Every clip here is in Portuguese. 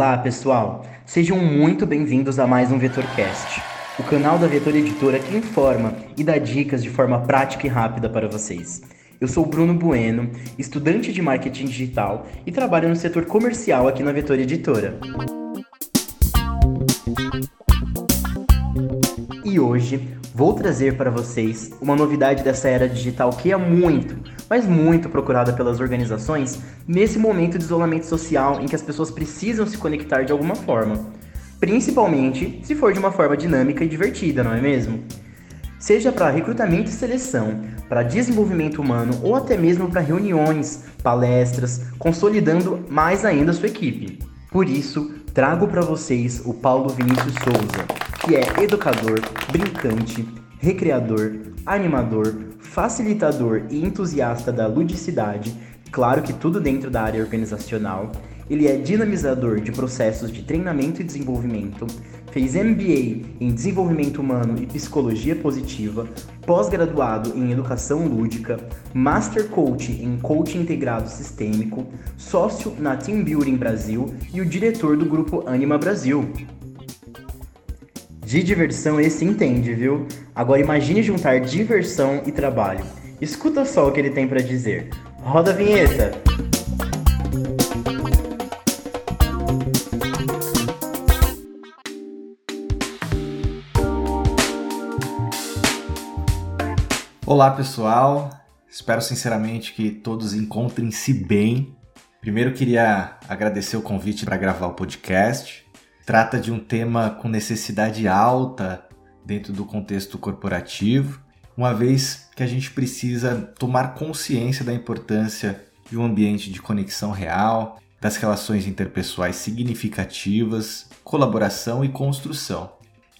Olá, pessoal. Sejam muito bem-vindos a mais um VetorCast, o canal da Vetor Editora que informa e dá dicas de forma prática e rápida para vocês. Eu sou Bruno Bueno, estudante de marketing digital e trabalho no setor comercial aqui na Vetor Editora. E hoje vou trazer para vocês uma novidade dessa era digital que é muito, mas muito procurada pelas organizações nesse momento de isolamento social em que as pessoas precisam se conectar de alguma forma. Principalmente se for de uma forma dinâmica e divertida, não é mesmo? Seja para recrutamento e seleção, para desenvolvimento humano ou até mesmo para reuniões, palestras, consolidando mais ainda a sua equipe. Por isso, trago para vocês o Paulo Vinícius Souza, que é educador, brincante, recreador, animador, facilitador e entusiasta da ludicidade, claro que tudo dentro da área organizacional. Ele é dinamizador de processos de treinamento e desenvolvimento, fez MBA em Desenvolvimento Humano e Psicologia Positiva, pós-graduado em Educação Lúdica, Master Coach em Coaching Integrado Sistêmico, sócio na Team Building Brasil e o diretor do grupo Anima Brasil. De diversão esse entende, viu? Agora imagine juntar diversão e trabalho. Escuta só o que ele tem para dizer. Roda a vinheta! Olá pessoal, espero sinceramente que todos encontrem-se bem. Primeiro queria agradecer o convite para gravar o podcast. Trata de um tema com necessidade alta dentro do contexto corporativo, uma vez que a gente precisa tomar consciência da importância de um ambiente de conexão real, das relações interpessoais significativas, colaboração e construção.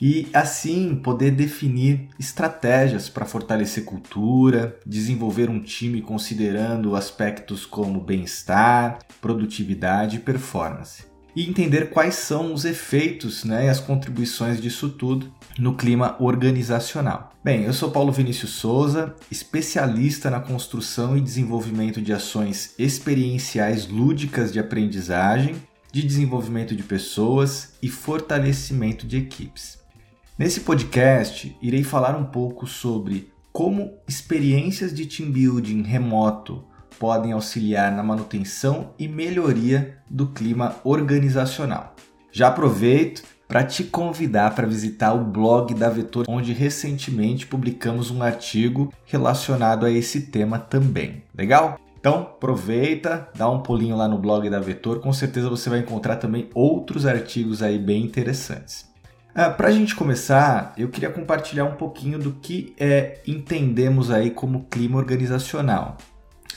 E assim poder definir estratégias para fortalecer cultura, desenvolver um time considerando aspectos como bem-estar, produtividade e performance e entender quais são os efeitos né, e as contribuições disso tudo no clima organizacional. Bem, eu sou Paulo Vinícius Souza, especialista na construção e desenvolvimento de ações experienciais lúdicas de aprendizagem, de desenvolvimento de pessoas e fortalecimento de equipes. Nesse podcast, irei falar um pouco sobre como experiências de team building remoto podem auxiliar na manutenção e melhoria do clima organizacional. Já aproveito para te convidar para visitar o blog da Vetor, onde recentemente publicamos um artigo relacionado a esse tema também. Legal? Então, aproveita, dá um pulinho lá no blog da Vetor, com certeza você vai encontrar também outros artigos aí bem interessantes. Ah, para a gente começar, eu queria compartilhar um pouquinho do que é, entendemos aí como clima organizacional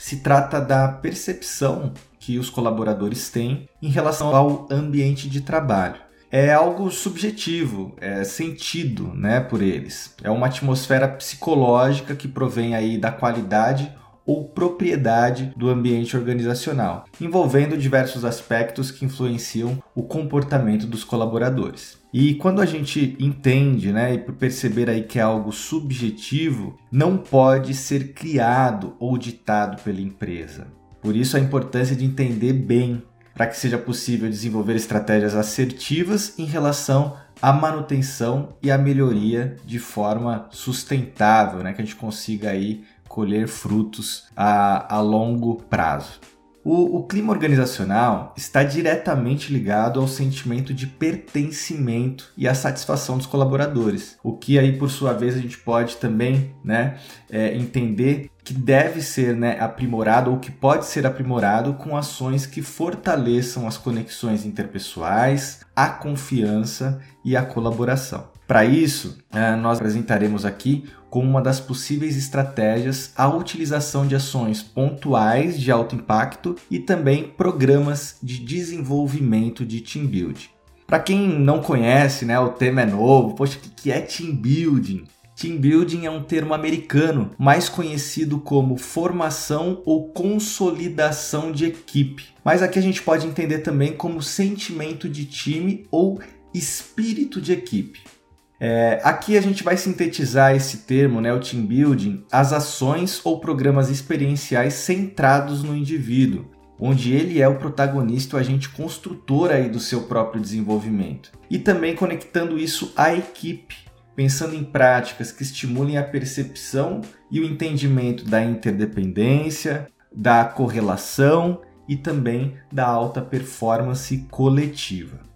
se trata da percepção que os colaboradores têm em relação ao ambiente de trabalho. É algo subjetivo, é sentido, né, por eles. É uma atmosfera psicológica que provém aí da qualidade ou propriedade do ambiente organizacional, envolvendo diversos aspectos que influenciam o comportamento dos colaboradores. E quando a gente entende, né, e perceber aí que é algo subjetivo, não pode ser criado ou ditado pela empresa. Por isso a importância de entender bem para que seja possível desenvolver estratégias assertivas em relação à manutenção e à melhoria de forma sustentável, né, que a gente consiga aí colher frutos a, a longo prazo. O, o, clima organizacional está diretamente ligado ao sentimento de pertencimento e à satisfação dos colaboradores, o que aí por sua vez a gente pode também né, é, entender que deve ser né, aprimorado ou que pode ser aprimorado com ações que fortaleçam as conexões interpessoais, a confiança e a colaboração. Para isso, é, nós apresentaremos aqui como uma das possíveis estratégias a utilização de ações pontuais de alto impacto e também programas de desenvolvimento de team building. Para quem não conhece, né, o tema é novo. Poxa, o que é team building? Team building é um termo americano, mais conhecido como formação ou consolidação de equipe. Mas aqui a gente pode entender também como sentimento de time ou espírito de equipe. É, aqui a gente vai sintetizar esse termo, né, o team building, as ações ou programas experienciais centrados no indivíduo, onde ele é o protagonista, o agente construtor aí do seu próprio desenvolvimento. E também conectando isso à equipe, pensando em práticas que estimulem a percepção e o entendimento da interdependência, da correlação e também da alta performance coletiva.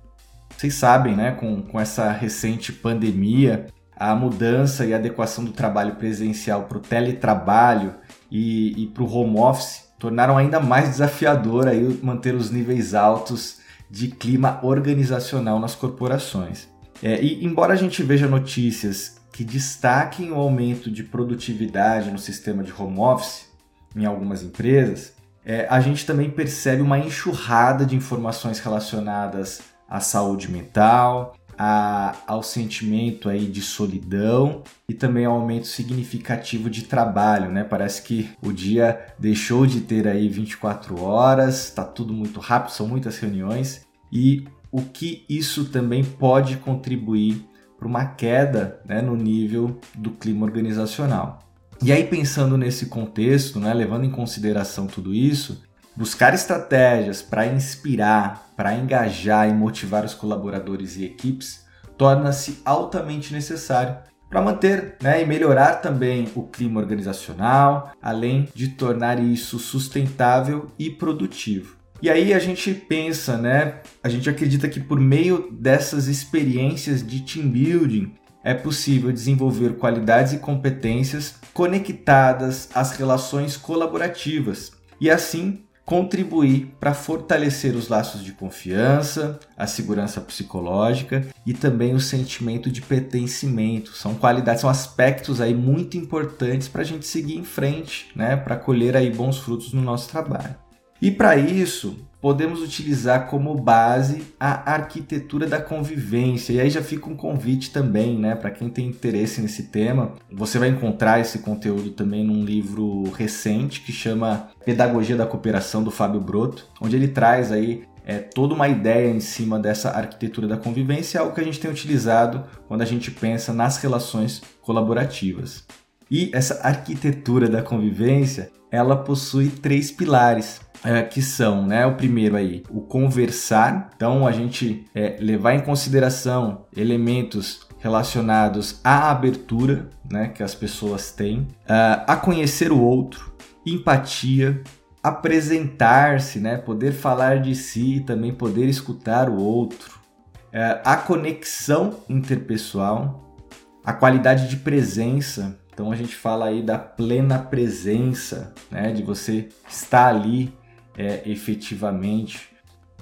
Vocês sabem, né, com, com essa recente pandemia, a mudança e adequação do trabalho presencial para o teletrabalho e, e para o home office tornaram ainda mais desafiador aí manter os níveis altos de clima organizacional nas corporações. É, e embora a gente veja notícias que destaquem o aumento de produtividade no sistema de home office em algumas empresas, é, a gente também percebe uma enxurrada de informações relacionadas à saúde mental, a, ao sentimento aí de solidão e também ao aumento significativo de trabalho, né? Parece que o dia deixou de ter aí 24 horas, está tudo muito rápido, são muitas reuniões e o que isso também pode contribuir para uma queda né, no nível do clima organizacional. E aí, pensando nesse contexto, né, levando em consideração tudo isso, buscar estratégias para inspirar, para engajar e motivar os colaboradores e equipes torna-se altamente necessário para manter né, e melhorar também o clima organizacional, além de tornar isso sustentável e produtivo. E aí a gente pensa, né? A gente acredita que por meio dessas experiências de team building é possível desenvolver qualidades e competências conectadas às relações colaborativas e assim contribuir para fortalecer os laços de confiança, a segurança psicológica e também o sentimento de pertencimento. São qualidades, são aspectos aí muito importantes para a gente seguir em frente, né? Para colher aí bons frutos no nosso trabalho. E para isso, podemos utilizar como base a arquitetura da convivência. E aí já fica um convite também, né, para quem tem interesse nesse tema. Você vai encontrar esse conteúdo também num livro recente que chama Pedagogia da Cooperação do Fábio Broto, onde ele traz aí é, toda uma ideia em cima dessa arquitetura da convivência, algo que a gente tem utilizado quando a gente pensa nas relações colaborativas. E essa arquitetura da convivência, ela possui três pilares é, que são, né, o primeiro aí, o conversar. Então, a gente é, levar em consideração elementos relacionados à abertura, né, que as pessoas têm, uh, a conhecer o outro, empatia, apresentar-se, né, poder falar de si e também poder escutar o outro, uh, a conexão interpessoal, a qualidade de presença. Então a gente fala aí da plena presença, né, de você estar ali é, efetivamente,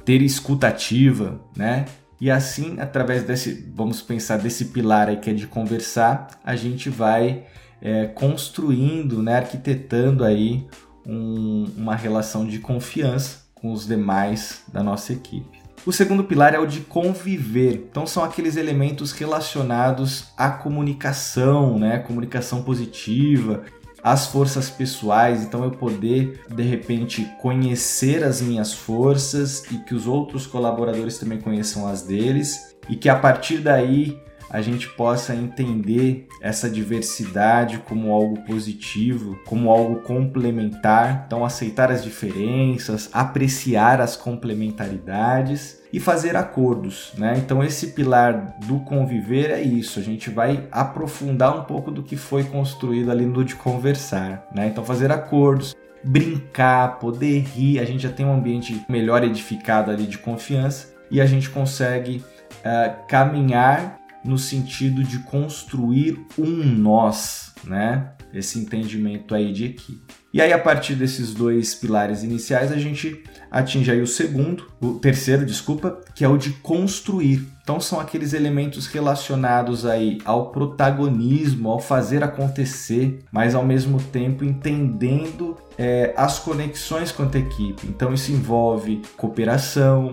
ter escutativa, né? E assim, através desse, vamos pensar desse pilar aí que é de conversar, a gente vai é, construindo, né, arquitetando aí um, uma relação de confiança com os demais da nossa equipe. O segundo pilar é o de conviver. Então são aqueles elementos relacionados à comunicação, né? Comunicação positiva, as forças pessoais, então eu poder de repente conhecer as minhas forças e que os outros colaboradores também conheçam as deles e que a partir daí a gente possa entender essa diversidade como algo positivo, como algo complementar. Então, aceitar as diferenças, apreciar as complementaridades e fazer acordos, né? Então, esse pilar do conviver é isso. A gente vai aprofundar um pouco do que foi construído ali no de conversar, né? Então, fazer acordos, brincar, poder rir. A gente já tem um ambiente melhor edificado ali de confiança e a gente consegue uh, caminhar no sentido de construir um nós, né? Esse entendimento aí de equipe. E aí, a partir desses dois pilares iniciais, a gente atinge aí o segundo, o terceiro, desculpa, que é o de construir. Então, são aqueles elementos relacionados aí ao protagonismo, ao fazer acontecer, mas ao mesmo tempo entendendo é, as conexões com a equipe. Então, isso envolve cooperação,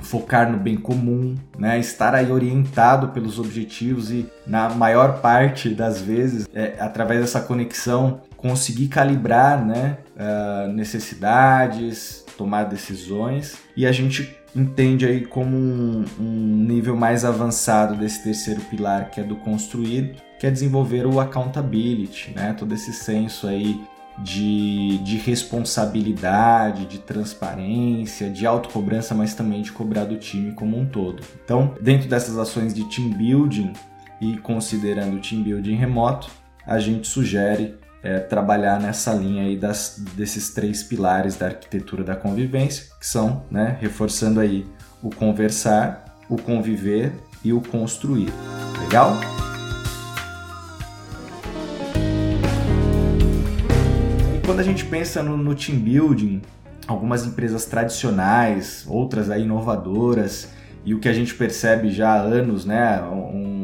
focar no bem comum, né? estar aí orientado pelos objetivos e na maior parte das vezes, é, através dessa conexão, conseguir calibrar né? Uh, necessidades, tomar decisões e a gente entende aí como um, um nível mais avançado desse terceiro pilar que é do construir, que é desenvolver o accountability, né? todo esse senso aí de, de responsabilidade, de transparência, de autocobrança, mas também de cobrar do time como um todo. Então, dentro dessas ações de team building e considerando o team building remoto, a gente sugere é, trabalhar nessa linha aí das, desses três pilares da arquitetura da convivência, que são, né, reforçando aí o conversar, o conviver e o construir. Legal? quando a gente pensa no, no team building, algumas empresas tradicionais, outras aí inovadoras, e o que a gente percebe já há anos, né, um,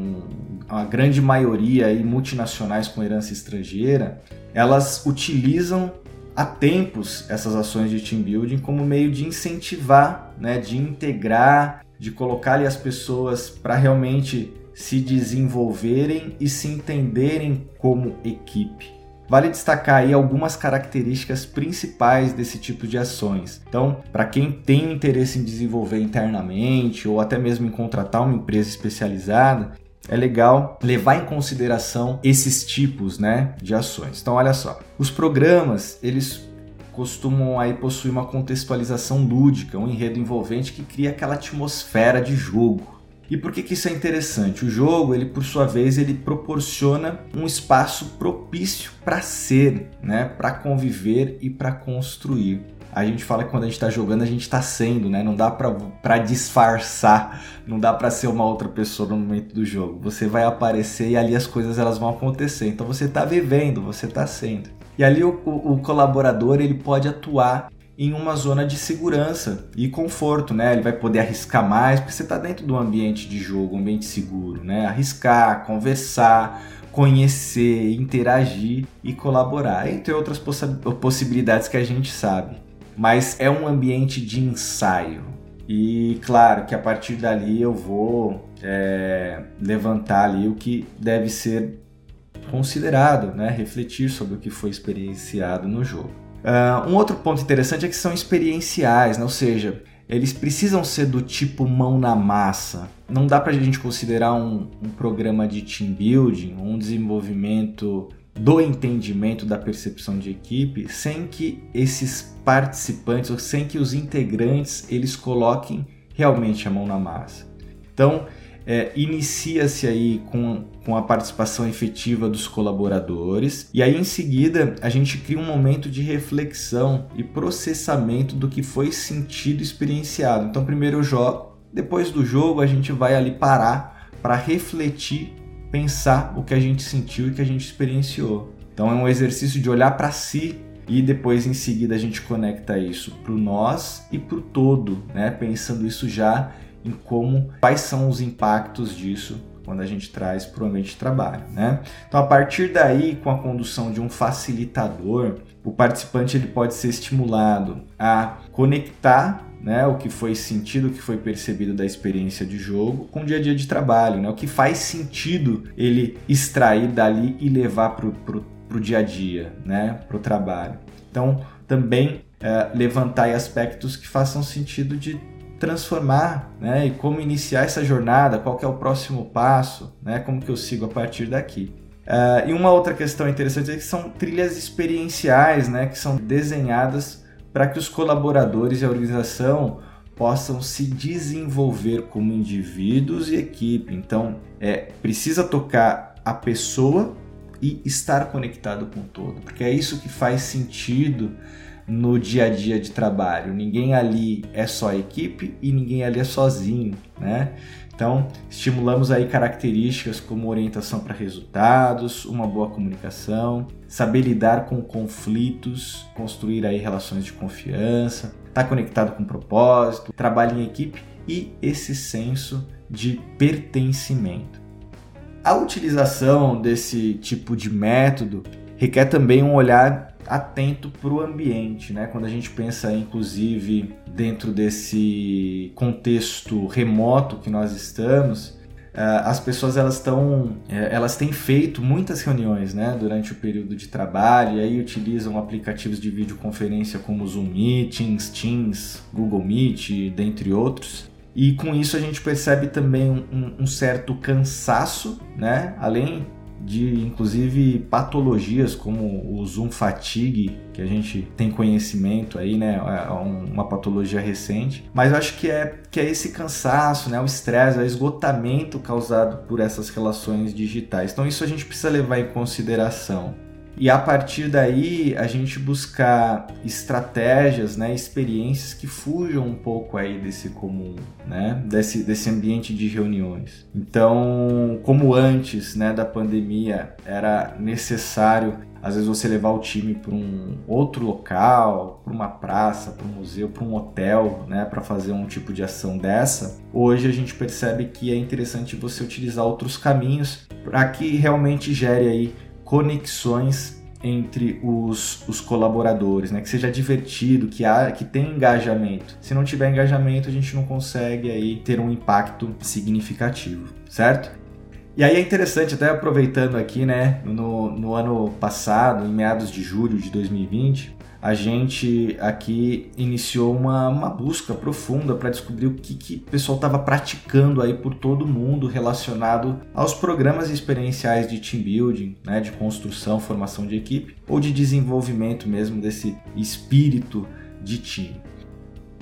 a grande maioria aí multinacionais com herança estrangeira, elas utilizam há tempos essas ações de team building como meio de incentivar, né, de integrar, de colocar ali as pessoas para realmente se desenvolverem e se entenderem como equipe. Vale destacar aí algumas características principais desse tipo de ações. Então, para quem tem interesse em desenvolver internamente ou até mesmo em contratar uma empresa especializada, é legal levar em consideração esses tipos, né, de ações. Então, olha só, os programas, eles costumam aí possuir uma contextualização lúdica, um enredo envolvente que cria aquela atmosfera de jogo. E por que, que isso é interessante? O jogo, ele por sua vez, ele proporciona um espaço propício para ser, né? para conviver e para construir. A gente fala que quando a gente está jogando, a gente está sendo, né? Não dá para disfarçar, não dá para ser uma outra pessoa no momento do jogo. Você vai aparecer e ali as coisas elas vão acontecer. Então você está vivendo, você está sendo. E ali o, o, colaborador ele pode atuar em uma zona de segurança e conforto, né? Ele vai poder arriscar mais porque você está dentro do ambiente de jogo, um ambiente seguro, né? Arriscar, conversar, conhecer, interagir e colaborar, entre outras poss possibilidades que a gente sabe. Mas é um ambiente de ensaio. E claro que a partir dali eu vou é, levantar ali o que deve ser considerado, né? refletir sobre o que foi experienciado no jogo. Uh, um outro ponto interessante é que são experienciais, né? ou seja, eles precisam ser do tipo mão na massa. Não dá para a gente considerar um, um, programa de team building, um desenvolvimento do entendimento da percepção de equipe, sem que esses participantes ou sem que os integrantes eles coloquem realmente a mão na massa. Então, é, inicia-se aí com, com a participação efetiva dos colaboradores e aí em seguida a gente cria um momento de reflexão e processamento do que foi sentido e experienciado. Então primeiro eu jogo, depois do jogo a gente vai ali parar para refletir, pensar o que a gente sentiu e que a gente experienciou. Então é um exercício de olhar para si e depois em seguida a gente conecta isso para o nós e para o todo, né? Pensando isso já em como, quais são os impactos disso quando a gente traz para o ambiente de trabalho, né? Então, a partir daí, com a condução de um facilitador, o participante ele pode ser estimulado a conectar né, o que foi sentido, o que foi percebido da experiência de jogo com o dia a dia de trabalho, né? O que faz sentido ele extrair dali e levar para o dia a dia, né? Para o trabalho. Então, também é, levantar aspectos que façam sentido de transformar, né? E como iniciar essa jornada, qual é o próximo passo, né? Como que eu sigo a partir daqui. Uh, e uma outra questão interessante é que são trilhas experienciais, né? Que são desenhadas para que os colaboradores e a organização possam se desenvolver como indivíduos e equipe. Então, é precisa tocar a pessoa e estar conectado com o todo, porque é isso que faz sentido no dia a dia de trabalho. Ninguém ali é só equipe e ninguém ali é sozinho, né? Então, estimulamos aí características como orientação para resultados, uma boa comunicação, saber lidar com conflitos, construir aí relações de confiança, estar tá conectado com propósito, trabalho em equipe e esse senso de pertencimento. A utilização desse tipo de método requer também um olhar atento para o ambiente, né? Quando a gente pensa, inclusive, dentro desse contexto remoto que nós estamos, as pessoas elas estão, eh, elas têm feito muitas reuniões, né? Durante o período de trabalho e aí utilizam aplicativos de videoconferência como Zoom Meetings, Teams, Google Meet, dentre outros. E com isso a gente percebe também um, um certo cansaço, né? Além de inclusive patologias como o Zoom fatigue, que a gente tem conhecimento aí, né? É uma patologia recente. Mas eu acho que é, que é esse cansaço, né? O estresse, o esgotamento causado por essas relações digitais. Então isso a gente precisa levar em consideração e a partir daí a gente buscar estratégias, né, experiências que fujam um pouco aí desse comum, né, desse, desse ambiente de reuniões. Então, como antes, né, da pandemia era necessário às vezes você levar o time para um outro local, para uma praça, para um museu, para um hotel, né, para fazer um tipo de ação dessa. Hoje a gente percebe que é interessante você utilizar outros caminhos para que realmente gere aí conexões entre os, os colaboradores, né? que seja divertido, que, há, que tenha engajamento. Se não tiver engajamento, a gente não consegue aí ter um impacto significativo, certo? E aí é interessante, até aproveitando aqui, né, no, no ano passado, em meados de julho de 2020, a gente aqui iniciou uma, uma busca profunda para descobrir o que, que o pessoal estava praticando aí por todo mundo relacionado aos programas experienciais de team building, né, de construção, formação de equipe ou de desenvolvimento mesmo desse espírito de time.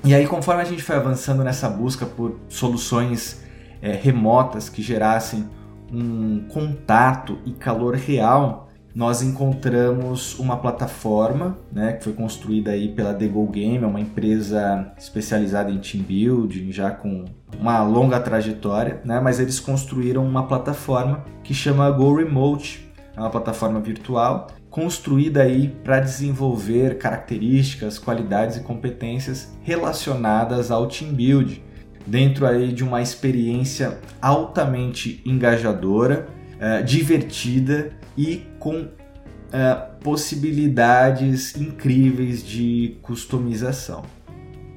E aí, conforme a gente foi avançando nessa busca por soluções é, remotas que gerassem um contato e calor real nós encontramos uma plataforma, né, que foi construída aí pela The Go Game, é uma empresa especializada em team building, já com uma longa trajetória, né, mas eles construíram uma plataforma que chama Go Remote, é uma plataforma virtual construída aí para desenvolver características, qualidades e competências relacionadas ao team building, dentro aí de uma experiência altamente engajadora, uh, divertida e com uh, possibilidades incríveis de customização.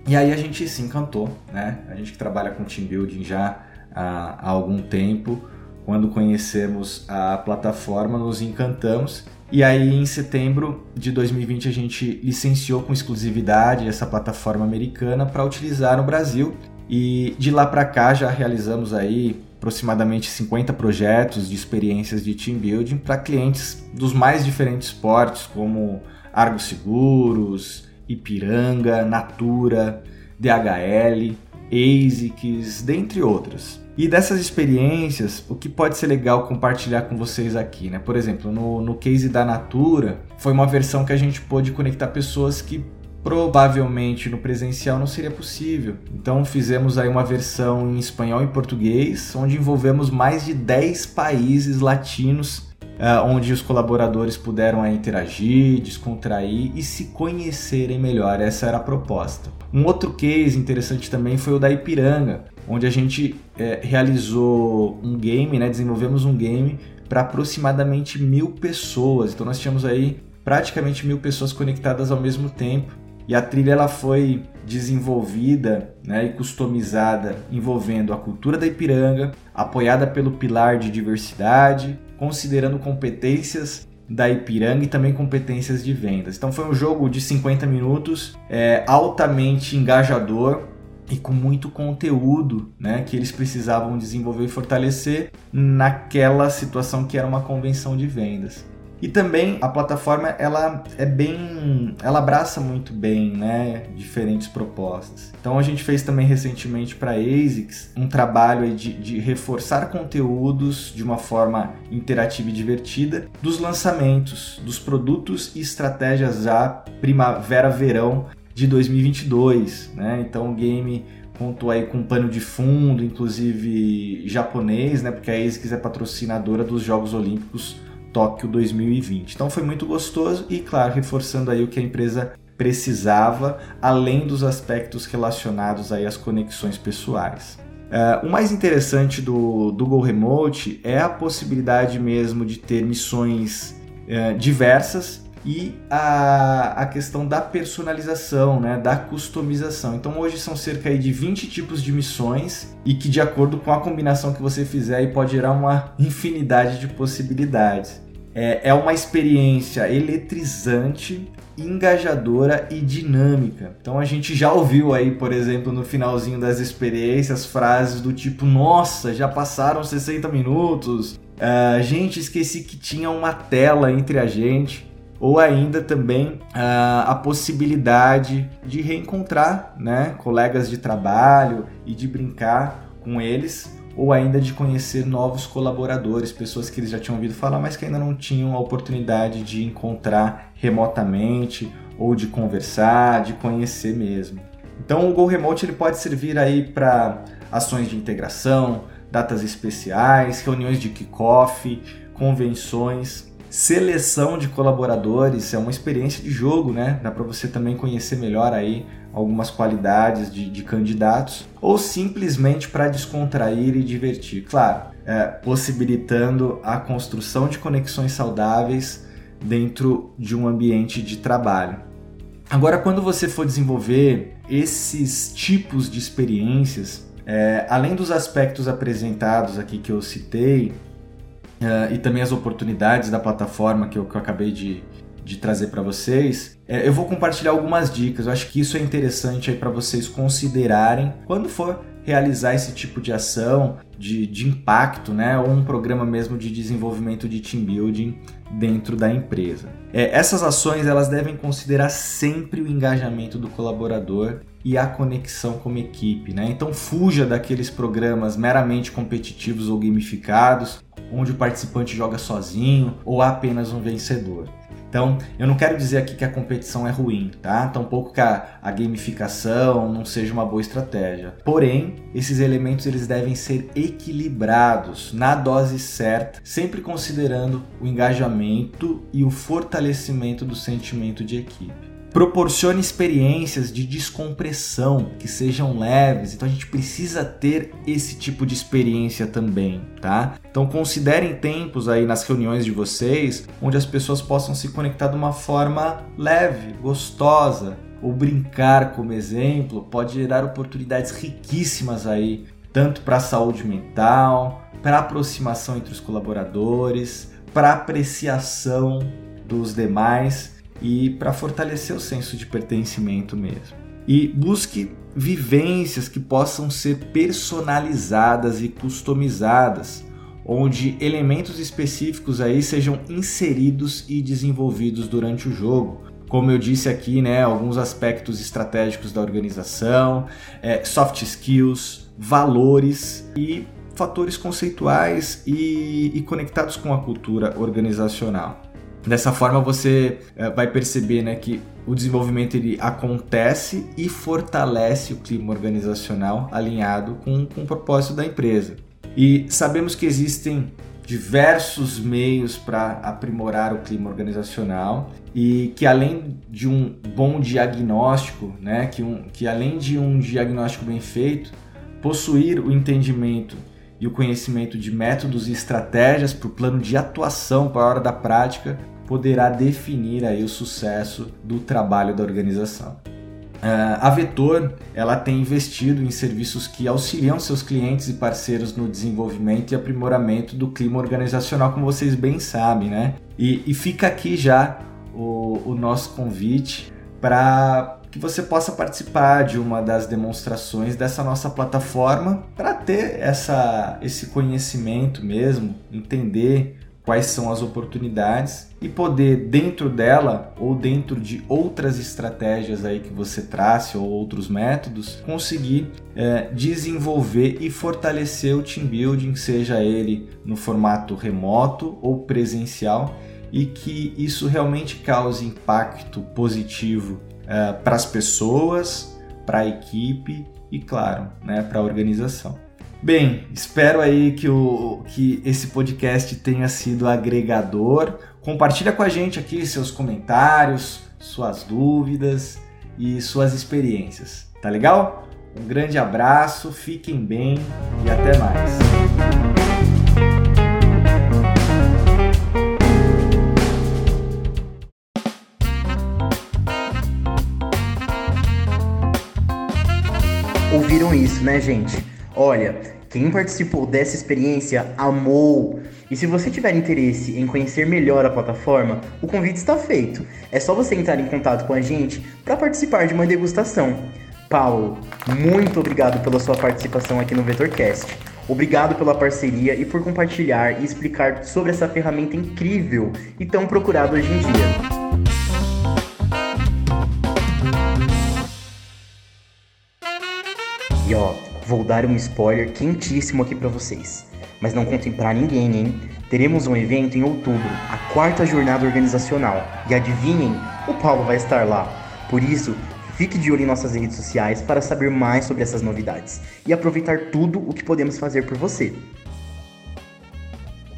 E aí a gente se encantou, né? A gente que trabalha com team building já há, há algum tempo, quando conhecemos a plataforma, nos encantamos. E aí em setembro de 2020 a gente licenciou com exclusividade essa plataforma americana para utilizar no Brasil. E de lá para cá já realizamos aí aproximadamente 50 projetos de experiências de team building para clientes dos mais diferentes portes, como Argos Seguros, Ipiranga, Natura, DHL, ASICS, dentre outras. E dessas experiências, o que pode ser legal compartilhar com vocês aqui, né? Por exemplo, no, no case da Natura, foi uma versão que a gente pôde conectar pessoas que provavelmente no presencial não seria possível. Então fizemos aí uma versão em espanhol e português, onde envolvemos mais de 10 países latinos, uh, onde os colaboradores puderam interagir, descontrair e se conhecerem melhor. Essa era a proposta. Um outro case interessante também foi o da Ipiranga, onde a gente é, realizou um game, né, desenvolvemos um game para aproximadamente mil pessoas. Então nós tínhamos aí praticamente mil pessoas conectadas ao mesmo tempo e a trilha ela foi desenvolvida né, e customizada envolvendo a cultura da Ipiranga, apoiada pelo pilar de diversidade, considerando competências da Ipiranga e também competências de vendas. Então foi um jogo de 50 minutos, é, altamente engajador e com muito conteúdo né, que eles precisavam desenvolver e fortalecer naquela situação que era uma convenção de vendas. E também a plataforma ela é bem, ela abraça muito bem, né, diferentes propostas. Então a gente fez também recentemente para ASICS um trabalho de, de reforçar conteúdos de uma forma interativa e divertida dos lançamentos, dos produtos e estratégias já primavera-verão de 2022, né? Então o game contou aí com um pano de fundo, inclusive japonês, né? Porque a ASICS é patrocinadora dos Jogos Olímpicos Tóquio 2020. Então foi muito gostoso e, claro, reforçando aí o que a empresa precisava, além dos aspectos relacionados aí às conexões pessoais. Uh, o mais interessante do, do Go Remote é a possibilidade mesmo de ter missões uh, diversas e a, a questão da personalização, né, da customização. Então hoje são cerca de 20 tipos de missões e que de acordo com a combinação que você fizer pode gerar uma infinidade de possibilidades. É, é uma experiência eletrizante, engajadora e dinâmica. Então a gente já ouviu aí, por exemplo, no finalzinho das experiências, frases do tipo: Nossa, já passaram 60 minutos, Uh, gente, esqueci que tinha uma tela entre a gente. Ou ainda também uh, a possibilidade de reencontrar né, colegas de trabalho e de brincar com eles, ou ainda de conhecer novos colaboradores, pessoas que eles já tinham ouvido falar, mas que ainda não tinham a oportunidade de encontrar remotamente ou de conversar, de conhecer mesmo. Então o Go Remote ele pode servir aí para ações de integração, datas especiais, reuniões de kickoff, convenções, seleção de colaboradores, é uma experiência de jogo, né? Dá para você também conhecer melhor aí algumas qualidades de, de candidatos, ou simplesmente para descontrair e divertir. Claro, é, possibilitando a construção de conexões saudáveis dentro de um ambiente de trabalho. Agora, quando você for desenvolver esses tipos de experiências, é, além dos aspectos apresentados aqui que eu citei, uh, e também as oportunidades da plataforma que eu, que eu acabei de, de trazer para vocês, é, eu vou compartilhar algumas dicas. Eu acho que isso é interessante aí para vocês considerarem quando for realizar esse tipo de ação de, de impacto, né, ou um programa mesmo de desenvolvimento de team building dentro da empresa. É, essas ações elas devem considerar sempre o engajamento do colaborador e a conexão como equipe, né? Então fuja daqueles programas meramente competitivos ou gamificados, onde o participante joga sozinho ou há apenas um vencedor. Então, eu não quero dizer aqui que a competição é ruim, tá? Tampouco que a, a, gamificação não seja uma boa estratégia. Porém, esses elementos eles devem ser equilibrados na dose certa, sempre considerando o engajamento e o fortalecimento do sentimento de equipe proporcione experiências de descompressão que sejam leves. Então a gente precisa ter esse tipo de experiência também, tá? Então considerem tempos aí nas reuniões de vocês onde as pessoas possam se conectar de uma forma leve, gostosa. Ou brincar como exemplo pode gerar oportunidades riquíssimas aí, tanto para a saúde mental, para aproximação entre os colaboradores, para apreciação dos demais e para fortalecer o senso de pertencimento mesmo. E busque vivências que possam ser personalizadas e customizadas, onde elementos específicos aí sejam inseridos e desenvolvidos durante o jogo. Como eu disse aqui, né, alguns aspectos estratégicos da organização, é, soft skills, valores e fatores conceituais e, e conectados com a cultura organizacional. Dessa forma você é, vai perceber né, que o desenvolvimento ele acontece e fortalece o clima organizacional alinhado com, com o propósito da empresa. E sabemos que existem diversos meios para aprimorar o clima organizacional e que além de um bom diagnóstico, né, que, um, que além de um diagnóstico bem feito, possuir o entendimento e o conhecimento de métodos e estratégias para o plano de atuação para a hora da prática poderá definir aí o sucesso do trabalho da organização. Uh, a Vetor ela tem investido em serviços que auxiliam seus clientes e parceiros no desenvolvimento e aprimoramento do clima organizacional, como vocês bem sabem, né? E, e fica aqui já o, o nosso convite para que você possa participar de uma das demonstrações dessa nossa plataforma para ter essa, esse conhecimento mesmo, entender quais são as oportunidades e poder dentro dela ou dentro de outras estratégias aí que você trace ou outros métodos conseguir é, desenvolver e fortalecer o team building, seja ele no formato remoto ou presencial e que isso realmente cause impacto positivo é, para as pessoas, para a equipe e claro, né, para a organização. Bem, espero aí que, o, que esse podcast tenha sido agregador. Compartilha com a gente aqui seus comentários, suas dúvidas e suas experiências. Tá legal? Um grande abraço, fiquem bem e até mais. Ouviram isso, né, gente? Olha, quem participou dessa experiência amou. E se você tiver interesse em conhecer melhor a plataforma, o convite está feito. É só você entrar em contato com a gente para participar de uma degustação. Paulo, muito obrigado pela sua participação aqui no VetorCast. Obrigado pela parceria e por compartilhar e explicar sobre essa ferramenta incrível e tão procurada hoje em dia. E ó, vou dar um spoiler quentíssimo aqui para vocês. Mas não contem pra ninguém, hein? Teremos um evento em outubro, a quarta jornada organizacional. E adivinhem, o Paulo vai estar lá. Por isso, fique de olho em nossas redes sociais para saber mais sobre essas novidades e aproveitar tudo o que podemos fazer por você.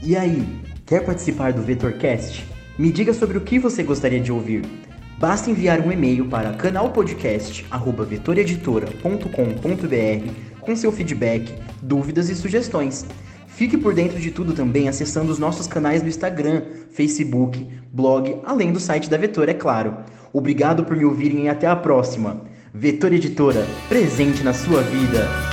E aí, quer participar do VetorCast? Me diga sobre o que você gostaria de ouvir. Basta enviar um e-mail para canalpodcast@vetoreditora.com.br com seu feedback, dúvidas e sugestões. Fique por dentro de tudo também acessando os nossos canais no Instagram, Facebook, blog, além do site da Vetor, é claro. Obrigado por me ouvirem e até a próxima. Vetor Editora, presente na sua vida.